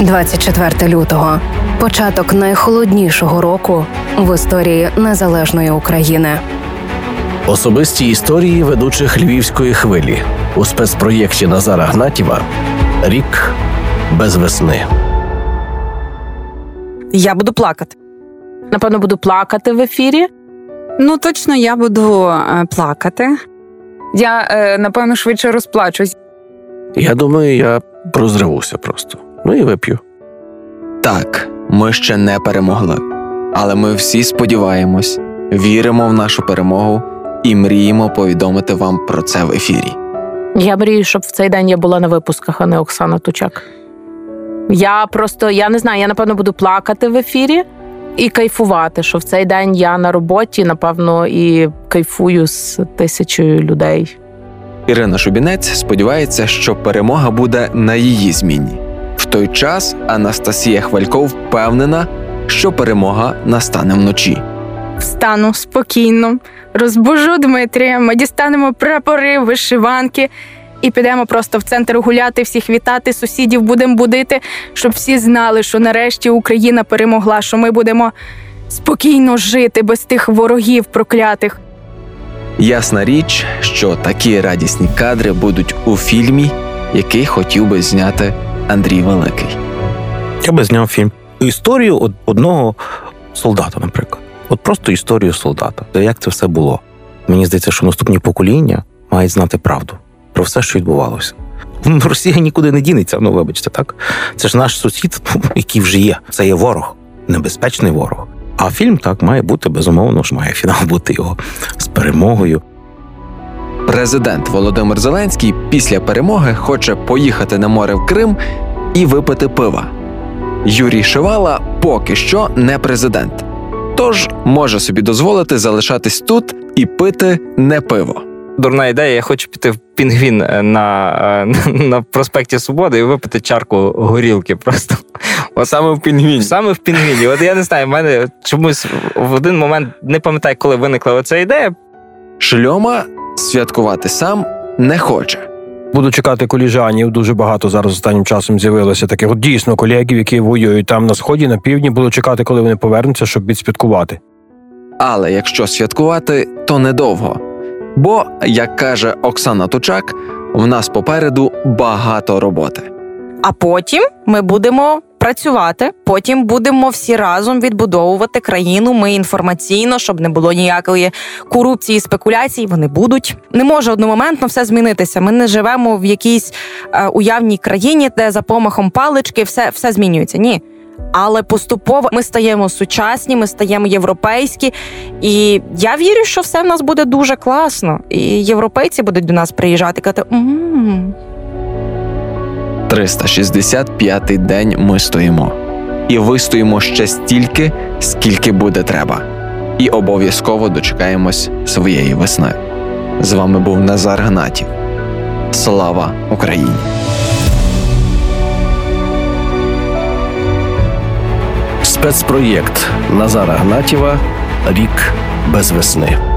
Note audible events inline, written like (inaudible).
24 лютого початок найхолоднішого року в історії незалежної України. Особисті історії ведучих львівської хвилі у спецпроєкті Назара Гнатіва Рік без весни. Я буду плакати. Напевно, буду плакати в ефірі. Ну, точно я буду е, плакати. Я е, напевно швидше розплачусь. Я думаю, я прозривуся просто. Ну і вип'ю. Так, ми ще не перемогли, але ми всі сподіваємось, віримо в нашу перемогу і мріємо повідомити вам про це в ефірі. Я мрію, щоб в цей день я була на випусках, а не Оксана Тучак. Я просто, я не знаю, я напевно буду плакати в ефірі і кайфувати, що в цей день я на роботі, напевно, і кайфую з тисячою людей. Ірина Шубінець сподівається, що перемога буде на її зміні. Той час Анастасія Хвалько впевнена, що перемога настане вночі. Встану спокійно, розбужу Дмитрія, ми дістанемо прапори, вишиванки і підемо просто в центр гуляти, всіх вітати, сусідів будемо будити, щоб всі знали, що нарешті Україна перемогла, що ми будемо спокійно жити без тих ворогів проклятих. Ясна річ, що такі радісні кадри будуть у фільмі, який хотів би зняти Андрій Великий. Я би зняв фільм. Історію одного солдата, наприклад. От просто історію солдата. Та Як це все було? Мені здається, що наступні покоління мають знати правду про все, що відбувалося. (laughs) Росія нікуди не дінеться, ну вибачте, так? Це ж наш сусід, (laughs) який вже є. Це є ворог, небезпечний ворог. А фільм так має бути, безумовно ж, має фінал бути його з перемогою. Президент Володимир Зеленський після перемоги хоче поїхати на море в Крим і випити пива. Юрій Шивала поки що не президент, тож може собі дозволити залишатись тут і пити не пиво. Дурна ідея, я хочу піти в пінгвін е, на, е, (laughs) на проспекті Свободи і випити чарку горілки просто. От Саме в пінгвіні. Саме в пінгвіні. От я не знаю, в мене чомусь в один момент не пам'ятаю, коли виникла оця ідея. Шльома святкувати сам не хоче. Буду чекати коліжанів. Дуже багато зараз останнім часом з'явилося таких от дійсно колегів, які воюють там на сході, на півдні. Буду чекати, коли вони повернуться, щоб відсвяткувати. Але якщо святкувати, то недовго. Бо, як каже Оксана Тучак, в нас попереду багато роботи. А потім ми будемо працювати. Потім будемо всі разом відбудовувати країну. Ми інформаційно, щоб не було ніякої корупції, спекуляцій. Вони будуть. Не може одномоментно все змінитися. Ми не живемо в якійсь е, уявній країні, де за помахом палички все, все змінюється. Ні. Але поступово ми стаємо сучасні, ми стаємо європейські, і я вірю, що все в нас буде дуже класно. І європейці будуть до нас приїжджати казати, «М, 365-й день ми стоїмо. І вистоїмо ще стільки, скільки буде треба. І обов'язково дочекаємось своєї весни. З вами був Назар Гнатів. Слава Україні! Спецпроєкт Назара Гнатіва Рік без весни.